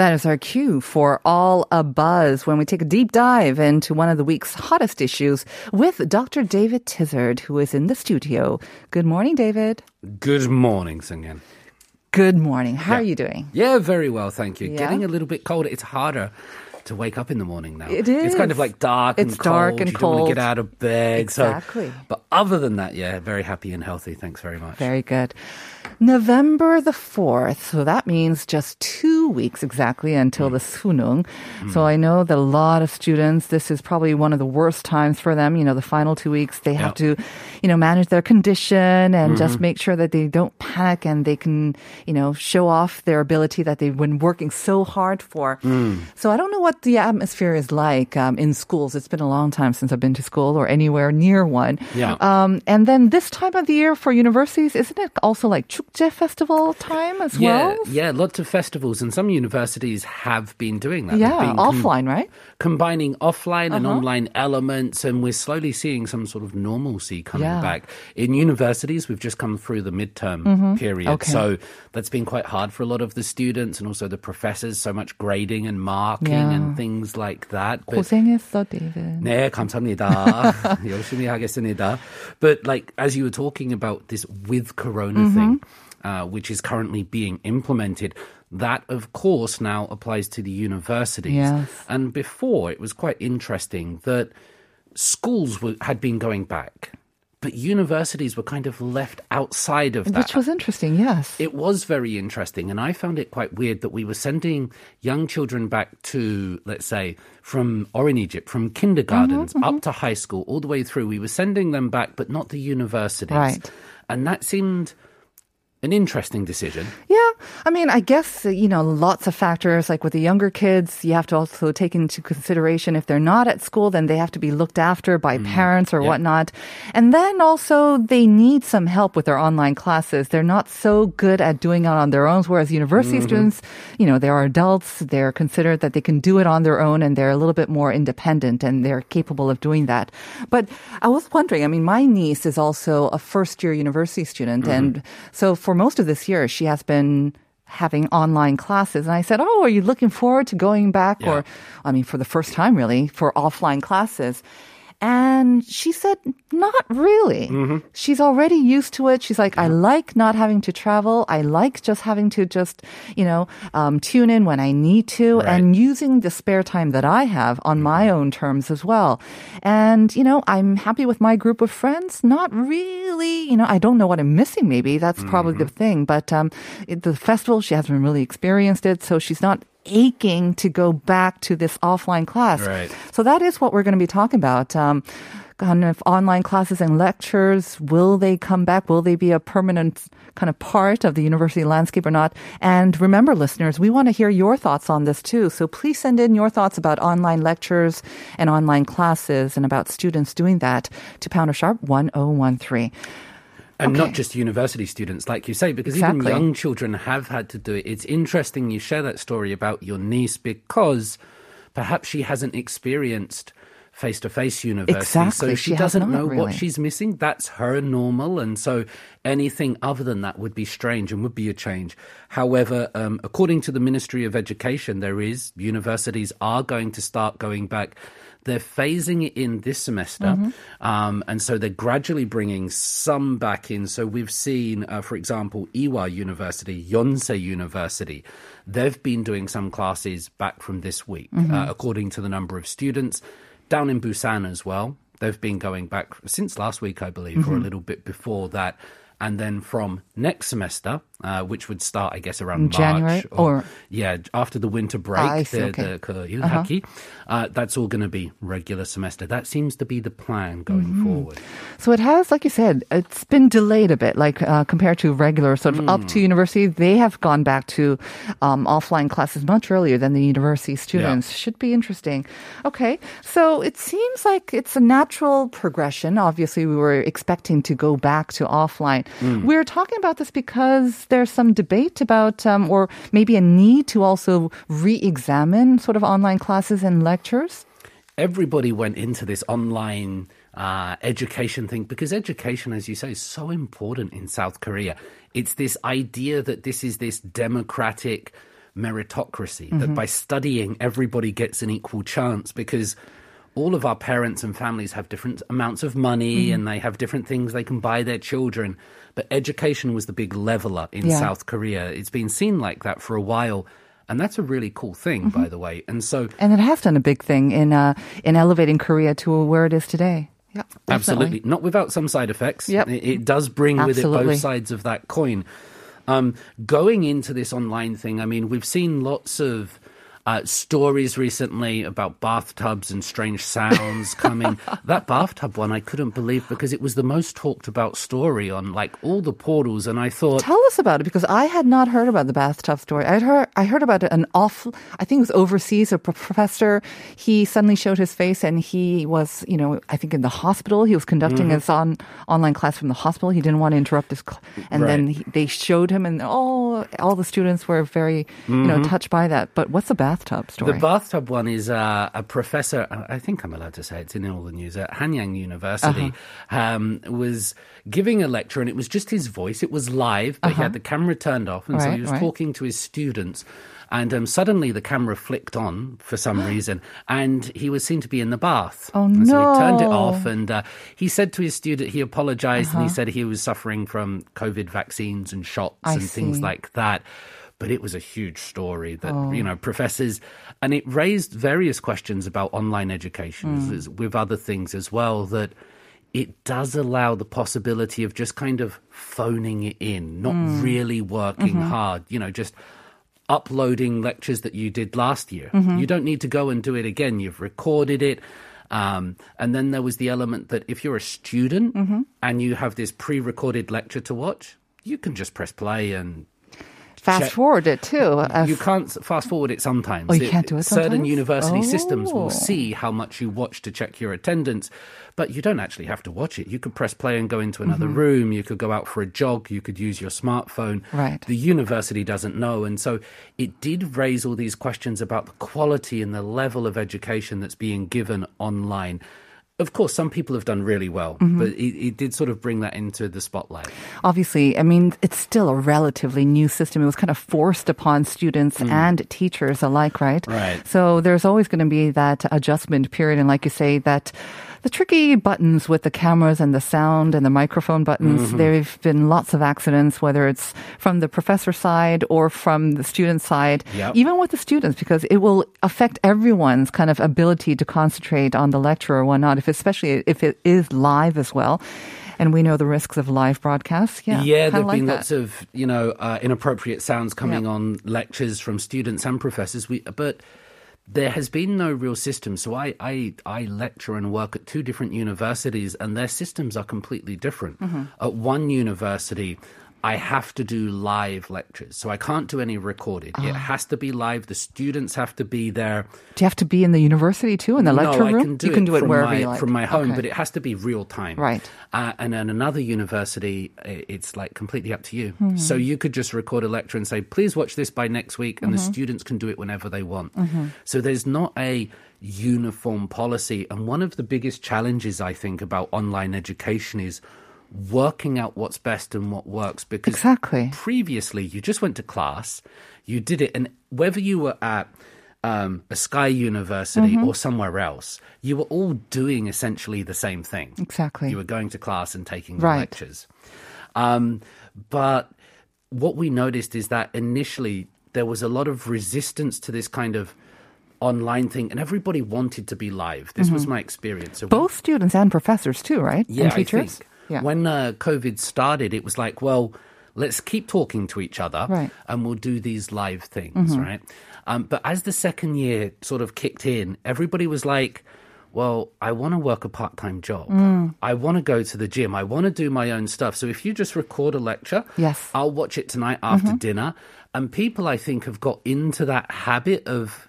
That is our cue for All a Buzz when we take a deep dive into one of the week's hottest issues with Dr. David Tizard, who is in the studio. Good morning, David. Good morning, Singin. Good morning. How are you doing? Yeah, very well, thank you. Yeah? Getting a little bit colder. It's harder to wake up in the morning now. It It's kind of like dark It's and cold. dark and you don't want to get out of bed. Exactly. So, but other than that, yeah, very happy and healthy. Thanks very much. Very good. November the 4th. So that means just two weeks exactly until mm. the suneung. So mm. I know that a lot of students, this is probably one of the worst times for them. You know, the final two weeks, they have Yeah. to, you know, manage their condition and just mm-hmm. make sure that they don't panic and they can, you know, show off their ability that they've been working so hard for. Mm. So I don't know what the atmosphere is like um, in schools. It's been a long time since I've been to school or anywhere near one. Yeah. Um, and then this time of the year for universities, isn't it also like Chukje festival time as Yeah, well? yeah, lots of festivals, and some universities have been doing that. Yeah, been com- offline, right? combining offline and Uh-huh. online elements, and we're slowly seeing some sort of normalcy coming Yeah. back. In universities, we've just come through the midterm period, Mm-hmm. Okay. so that's been quite hard for a lot of the students and also the professors. So much grading and marking Yeah. and things like that. But 고생했어, David. 네, 감사합니다. 열심히 하겠습니다. But like as you were talking about this with Corona Mm-hmm. thing, uh, which is currently being implemented, that of course now applies to the universities. Yes. And before it was quite interesting that schools were, had been going back, but universities were kind of left outside of that. Which was interesting, yes. It was very interesting, and I found it quite weird that we were sending young children back to, let's say, from or in Egypt, from kindergartens Mm-hmm, up to high school, all the way through. We were sending them back, but not the universities. Right. And that seemed an interesting decision. Yeah, I mean, I guess, you know, lots of factors. Like with the younger kids, you have to also take into consideration if they're not at school, then they have to be looked after by mm-hmm. parents or yeah. whatnot. And then also they need some help with their online classes. They're not so good at doing it on their own, whereas university mm-hmm. students, you know, they are adults. They're considered that they can do it on their own and they're a little bit more independent and they're capable of doing that. But I was wondering, I mean, my niece is also a first year university student. Mm-hmm. And so for most of this year, she has been having online classes. And I said, Oh, are you looking forward to going back? Or, I mean, for the first time, really, for offline classes. And she said, not really. She's already used to it. She's like, I like not having to travel. I like just having to just, you know, um, tune in when I need to Right. and using the spare time that I have on my own terms as well. And, you know, I'm happy with my group of friends. Not really, you know, I don't know what I'm missing maybe. That's probably the thing. But, um, it, the festival, she hasn't really experienced it. So she's not aching to go back to this offline class. Right. So that is what we're going to be talking about. Um, kind of online classes and lectures. Will they come back? Will they be a permanent kind of part of the university landscape or not? And remember, listeners, we want to hear your thoughts on this too. So please send in your thoughts about online lectures and online classes and about students doing that to pounder sharp 1013. And Okay. not just university students, like you say, because Exactly. even young children have had to do it. It's interesting you share that story about your niece because perhaps she hasn't experienced face to face university. Exactly, So she she, doesn't know really. what she's missing. That's her normal. And so anything other than that would be strange and would be a change. However, um, according to the Ministry of Education, there is, universities are going to start going back. They're phasing it in this semester. Um, and so they're gradually bringing some back in. So we've seen, uh, for example, Ewha University, Yonsei University, they've been doing some classes back from this week, uh, according to the number of students. Down in Busan as well, they've been going back since last week, I believe, or a little bit before that. And then from next semester, uh, which would start, I guess, around January or, or, yeah, after the winter break, see, the, okay. the Uh-huh. Uh, that's all going to be regular semester. That seems to be the plan going mm-hmm. forward. So it has, like you said, it's been delayed a bit, like uh, compared to regular sort of mm. up to mm. university. They have gone back to um, offline classes much earlier than the university students. Yeah. Should be interesting. Okay, so it seems like it's a natural progression. Obviously, we were expecting to go back to offline. Mm. We're talking about this because there's some debate about, um, or maybe a need to also re-examine sort of online classes and lectures. everybody went into this online uh, education thing because education, as you say, is so important in South Korea. It's this idea that this is this democratic meritocracy, that by studying, everybody gets an equal chance because all of our parents and families have different amounts of money and they have different things they can buy their children. But education was the big leveler in Yeah. South Korea. It's been seen like that for a while. And that's a really cool thing, by the way. And so And it has done a big thing in uh, in elevating Korea to where it is today. Yeah, Absolutely. Not without some side effects. Yep. It, it does bring with it both sides of that coin. Um, going into this online thing, I mean, we've seen lots of uh, stories recently about bathtubs and strange sounds coming. that bathtub one I couldn't believe because it was the most talked about story on like all the portals, and I thought. Tell us about it because I had not heard about the bathtub story. I heard I heard about an off. I think it was overseas. A professor he suddenly showed his face and he was you know I think in the hospital. He was conducting Mm-hmm. his on online class from the hospital. He didn't want to interrupt his, cl- and then he, they showed him and all all the students were very you know touched by that. But what's the bathtub story? The bathtub one is uh, a professor. I think I'm allowed to say it's in all the news at Hanyang University. Um, was giving a lecture, and it was just his voice. It was live, but he had the camera turned off, and so he was right. talking to his students. And um, suddenly the camera flicked on for some reason, and he was seen to be in the bath. Oh, and So he turned it off, and uh, he said to his student, he apologized, and he Uh-huh. said he was suffering from COVID vaccines and shots I and things like that. But it was a huge story that, Oh. you know, professors, and it raised various questions about online education Mm. with other things as well, that it does allow the possibility of just kind of phoning it in, not Mm. really working Mm-hmm. hard, you know, just uploading lectures that you did last year. Mm-hmm. You don't need to go and do it again. You've recorded it. Um, and then there was the element that if you're a student Mm-hmm. and you have this pre recorded lecture to watch, you can just press play and Fast check- forward it too. you can't fast forward it sometimes. Oh, you can't do it Sometimes? Certain university systems Oh. will see how much you watch to check your attendance, but you don't actually have to watch it. You could press play and go into another room. You could go out for a jog. You could use your smartphone. Mm-hmm. Right. The university doesn't know. And so it did raise all these questions about the quality and the level of education that's being given online. Of course, some people have done really well, Mm-hmm. but it, it did sort of bring that into the spotlight. obviously, I mean, it's still a relatively new system. It was kind of forced upon students and teachers alike, right? Right. So there's always going to be that adjustment period. And like you say, that the tricky buttons with the cameras and the sound and the microphone buttons, there have been lots of accidents, whether it's from the professor side or from the student side, Yep. even with the students, because it will affect everyone's kind of ability to concentrate on the lecture or whatnot, if especially if it is live as well. And we know the risks of live broadcasts. Yeah, Yeah, there've like been that. lots of you know uh, inappropriate sounds coming Yeah. on lectures from students and professors. We, but there has been no real system. So I, I I lecture and work at two different universities, and their systems are completely different. Mm-hmm. At one university. I have to do live lectures, so I can't do any recorded. It Ah. has to be live. The students have to be there. Do you have to be in the university too, in the lecture no, room? I can do you can it do it from wherever my, you like. from my home, Okay. but it has to be real time. Right. Uh, and then another university, it's like completely up to you. Hmm. So you could just record a lecture and say, please watch this by next week, and the Mm-hmm. students can do it whenever they want. So there's not a uniform policy. And one of the biggest challenges, I think, about online education is working out what's best and what works because Exactly. previously you just went to class, you did it, and whether you were at um, a SKY University Mm-hmm. or somewhere else, you were all doing essentially the same thing. Exactly. You were going to class and taking the Right. lectures. Um, but what we noticed is that initially there was a lot of resistance to this kind of online thing, and everybody wanted to be live. This was my experience. So we- Mm-hmm. Both students and professors too, right? yeah, and teachers. I think. Yeah. When uh, COVID started, it was like, well, let's keep talking to each other Right. and we'll do these live things, right? Um, but as the second year sort of kicked in, everybody was like, well, I want to work a part time job. I want to go to the gym. I want to do my own stuff. So if you just record a lecture, Yes. I'll watch it tonight after dinner. And people, I think, have got into that habit of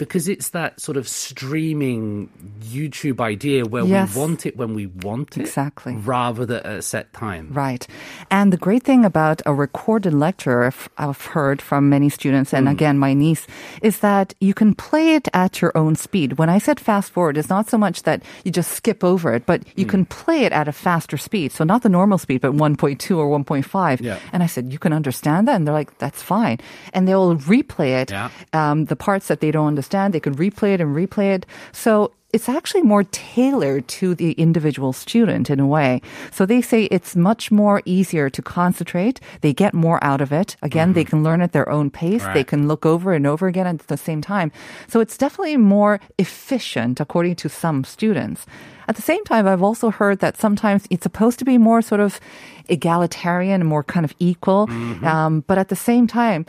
because it's that sort of streaming YouTube idea where Yes. we want it when we want it, Exactly. rather than at a set time. Right. And the great thing about a recorded lecture, I've- I've heard from many students, and again, my niece, is that you can play it at your own speed. When I said fast forward, it's not so much that you just skip over it, but you can play it at a faster speed. So not the normal speed, but 1.2 or 1.5. Yeah. And I said, you can understand that? And they're like, that's fine. And they'll replay it, Yeah. um, the parts that they don't understand, they can replay it and replay it. So it's actually more tailored to the individual student in a way. So they say it's much more easier to concentrate. They get more out of it. Again, they can learn at their own pace. They can look over and over again at the same time. So it's definitely more efficient according to some students. At the same time, I've also heard that sometimes it's supposed to be more sort of egalitarian and more kind of equal. Um, but at the same time,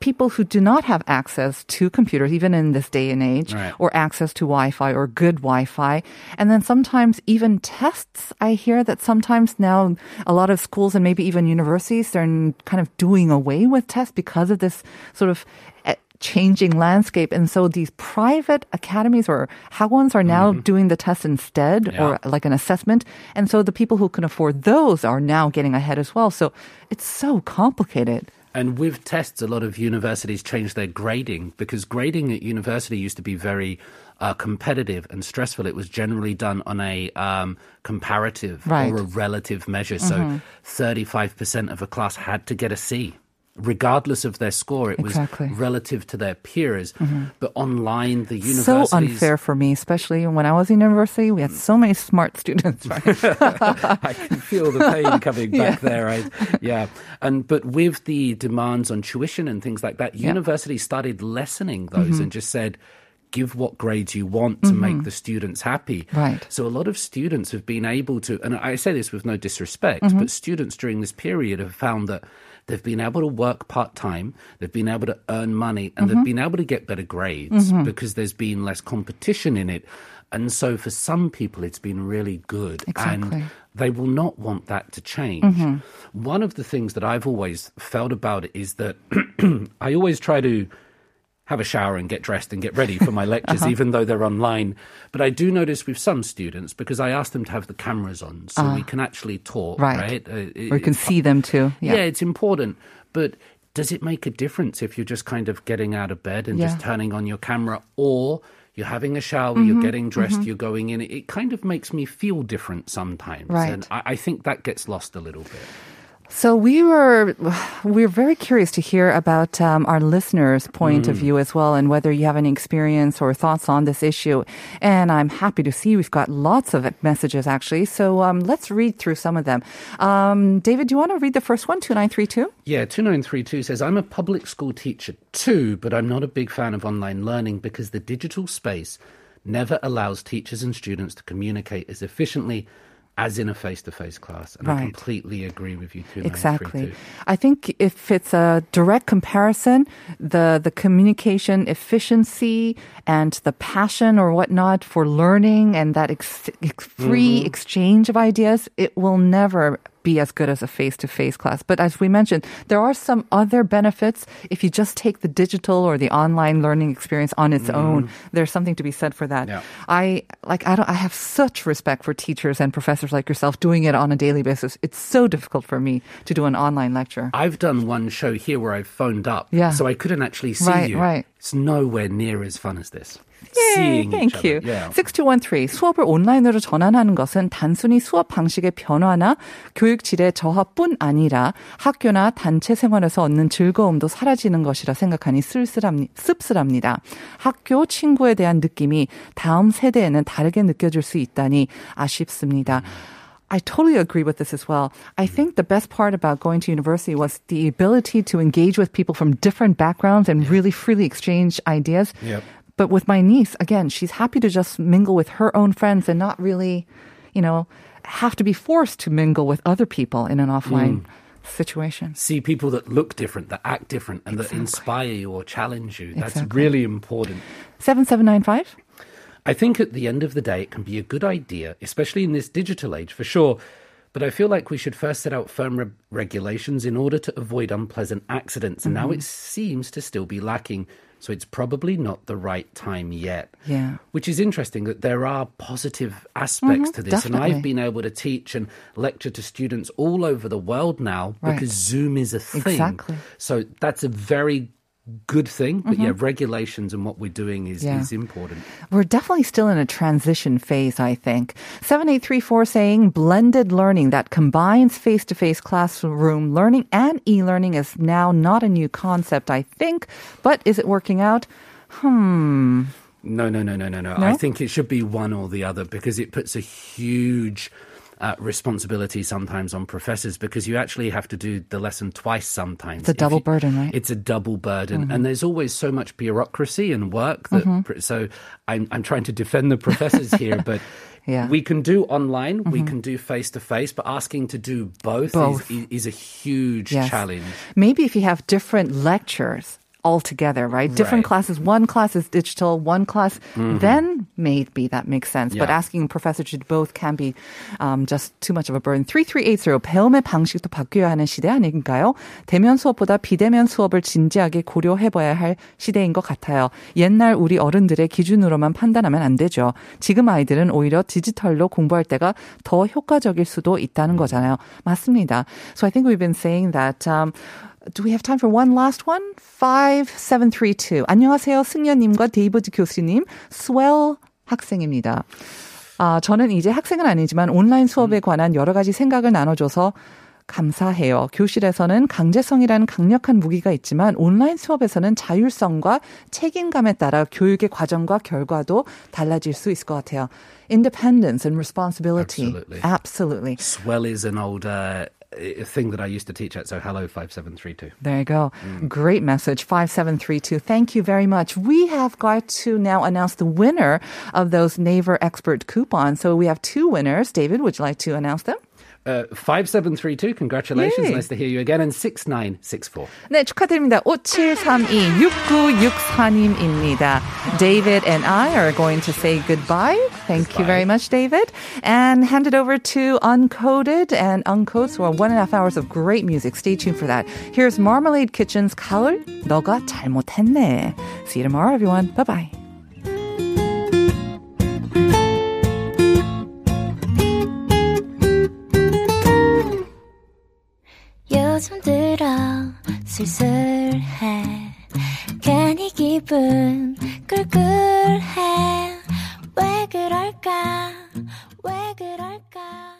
people who do not have access to computers, even in this day and age, Right. or access to Wi-Fi or good Wi-Fi, and then sometimes even tests. I hear that sometimes now a lot of schools and maybe even universities are kind of doing away with tests because of this sort of eh, changing landscape. And so these private academies or hagwons are now doing the test instead or like an assessment. And so the people who can afford those are now getting ahead as well. So it's so complicated. And with tests, a lot of universities changed their grading because grading at university used to be very uh, competitive and stressful. It was generally done on a um, comparative Right. or a relative measure. So 35% of a class had to get a C. Regardless of their score, it was Exactly. Mm-hmm. relative to their peers. But online, the universities. so unfair for me, especially when I was in university. We had so many smart students, right? I can feel the pain coming back there. I, yeah, and but with the demands on tuition and things like that, Yeah. universities started lessening those Mm-hmm. and just said. Give what grades you want to make the students happy. Right. So a lot of students have been able to, and I say this with no disrespect, Mm-hmm. but students during this period have found that they've been able to work part time, they've been able to earn money, and Mm-hmm. they've been able to get better grades because there's been less competition in it. And so for some people, it's been really good. Exactly. And they will not want that to change. One of the things that I've always felt about it is that I always try to have a shower and get dressed and get ready for my lectures, even though they're online. But I do notice with some students, because I ask them to have the cameras on so we can actually talk, Right. right? Uh, it- or can see them too. yeah. it's important. But does it make a difference if you're just kind of getting out of bed and just Yeah. Mm-hmm. turning on your camera or you're having a shower, you're getting dressed, you're going in? It kind of makes me feel different sometimes. Right. And I, I think that gets lost a little bit. So we were we were very curious to hear about um, our listeners' point of view as well, and whether you have any experience or thoughts on this issue. And I'm happy to see we've got lots of messages actually. So um, let's read through some of them. Um, David, do you want to read the first one? Two nine three two. Yeah, 2932 says, I'm a public school teacher too, but I'm not a big fan of online learning because the digital space never allows teachers and students to communicate as efficiently as in a face to face class. And I completely agree with you, 2932. Exactly. I think if it's a direct comparison, the the communication efficiency and the passion or whatnot for learning and that ex- ex- free mm-hmm. exchange of ideas, it will never be as good as a face-to-face class. But as we mentioned, there are some other benefits if you just take the digital or the online learning experience on its mm-hmm. own. There's something to be said for that. Yeah. I like I don't I have such respect for teachers and professors like yourself doing it on a daily basis. It's so difficult for me to do an online lecture. I've done one show here where I've phoned up, Yeah. so I couldn't actually see Right, you. right. It's nowhere near as fun as this. Yay, thank you. Yeah. 6213. 수업을 온라인으로 전환하는 것은 단순히 수업 방식의 변화나 교육 질의 저하뿐 아니라 학교나 단체 생활에서 얻는 즐거움도 사라지는 것이라 생각하니 쓸쓸합니, 씁쓸합니다. 학교 친구에 대한 느낌이 다음 세대에는 다르게 느껴질 수 있다니 아쉽습니다. I totally agree with this as well. I mm-hmm. think the best part about going to university was the ability to engage with people from different backgrounds and really freely exchange ideas. Yep. But with my niece, again, she's happy to just mingle with her own friends and not really, you know, have to be forced to mingle with other people in an offline mm. situation. See people that look different, that act different, and that inspire you or challenge you. That's Exactly. really important. 7795? I think at the end of the day, it can be a good idea, especially in this digital age, for sure. But I feel like we should first set out firm re- regulations in order to avoid unpleasant accidents. And now mm-hmm. it seems to still be lacking. So it's probably not the right time yet. Yeah. Which is interesting that there are positive aspects mm-hmm. to this. And. I've been able to teach and lecture to students all over the world now Right. because Zoom is a thing. Exactly. So that's a very good thing. But yeah, regulations and what we're doing is, Yeah. is important. We're definitely still in a transition phase, I think. 7834 saying blended learning that combines face to face classroom learning and e learning is now not a new concept, I think. But is it working out? Hmm. No, no, no, no, no. No? I think it should be one or the other because it puts a huge uh, responsibility sometimes on professors because you actually have to do the lesson twice sometimes. It's a double you- burden, right? Mm-hmm. It's a double burden, and there's always so much bureaucracy and work that. pr- So I'm I'm trying to defend the professors here, but. Yeah. Mm-hmm. We can do online, we can do face to face, but asking to do both, Both. Is, is a huge Yes. challenge. Maybe if you have different lectures altogether, right? Different Right. classes. One class is digital, one class, then maybe that makes sense. But Yeah. asking professor to do both can be um, just too much of a burden. 3380 배움의 방식도 바뀌어야 하는 시대 아닌가요? 대면 수업보다 비대면 수업을 진지하게 고려해봐야 할 시대인 것 같아요. 옛날 우리 어른들의 기준으로만 판단하면 안 되죠. 지금 아이들은 오히려 디지털로 공부할 때가 더 효과적일 수도 있다는 거잖아요. 맞습니다. So I think we've been saying that um, do we have time for one last one? 5732. 안녕하세요. 승려님과 데이비드 교수님. swell 학생입니다. 아, 저는 이제 학생은 아니지만 온라인 수업에 관한 여러 가지 생각을 나눠줘서 감사해요. 교실에서는 강제성이라는 강력한 무기가 있지만 온라인 수업에서는 자율성과 책임감에 따라 교육의 과정과 결과도 달라질 수 있을 것 같아요. Independence and responsibility. Absolutely. Absolutely. Swell is an old uh, thing that I used to teach at. So hello, five seven three two. There you go. Mm. Great message. 5732. Thank you very much. We have got to now announce the winner of those Naver Expert coupons. So we have two winners. David, would you like to announce them? Uh, 5732, congratulations. Yay. Nice to hear you again. And 6964. 네, 축하드립니다. 5732-6964님입니다. David and I are going to say goodbye. Thank you very much, David. And hand it over to Uncoded and Uncode for one and a half hours of great music. Stay tuned for that. Here's Marmalade Kitchen's 가을, 너가 잘못했네. See you tomorrow, everyone. Bye-bye. 요 즘 들어 쓸쓸해. 괜히 기분 꿀꿀해. 왜 그럴까? 왜 그럴까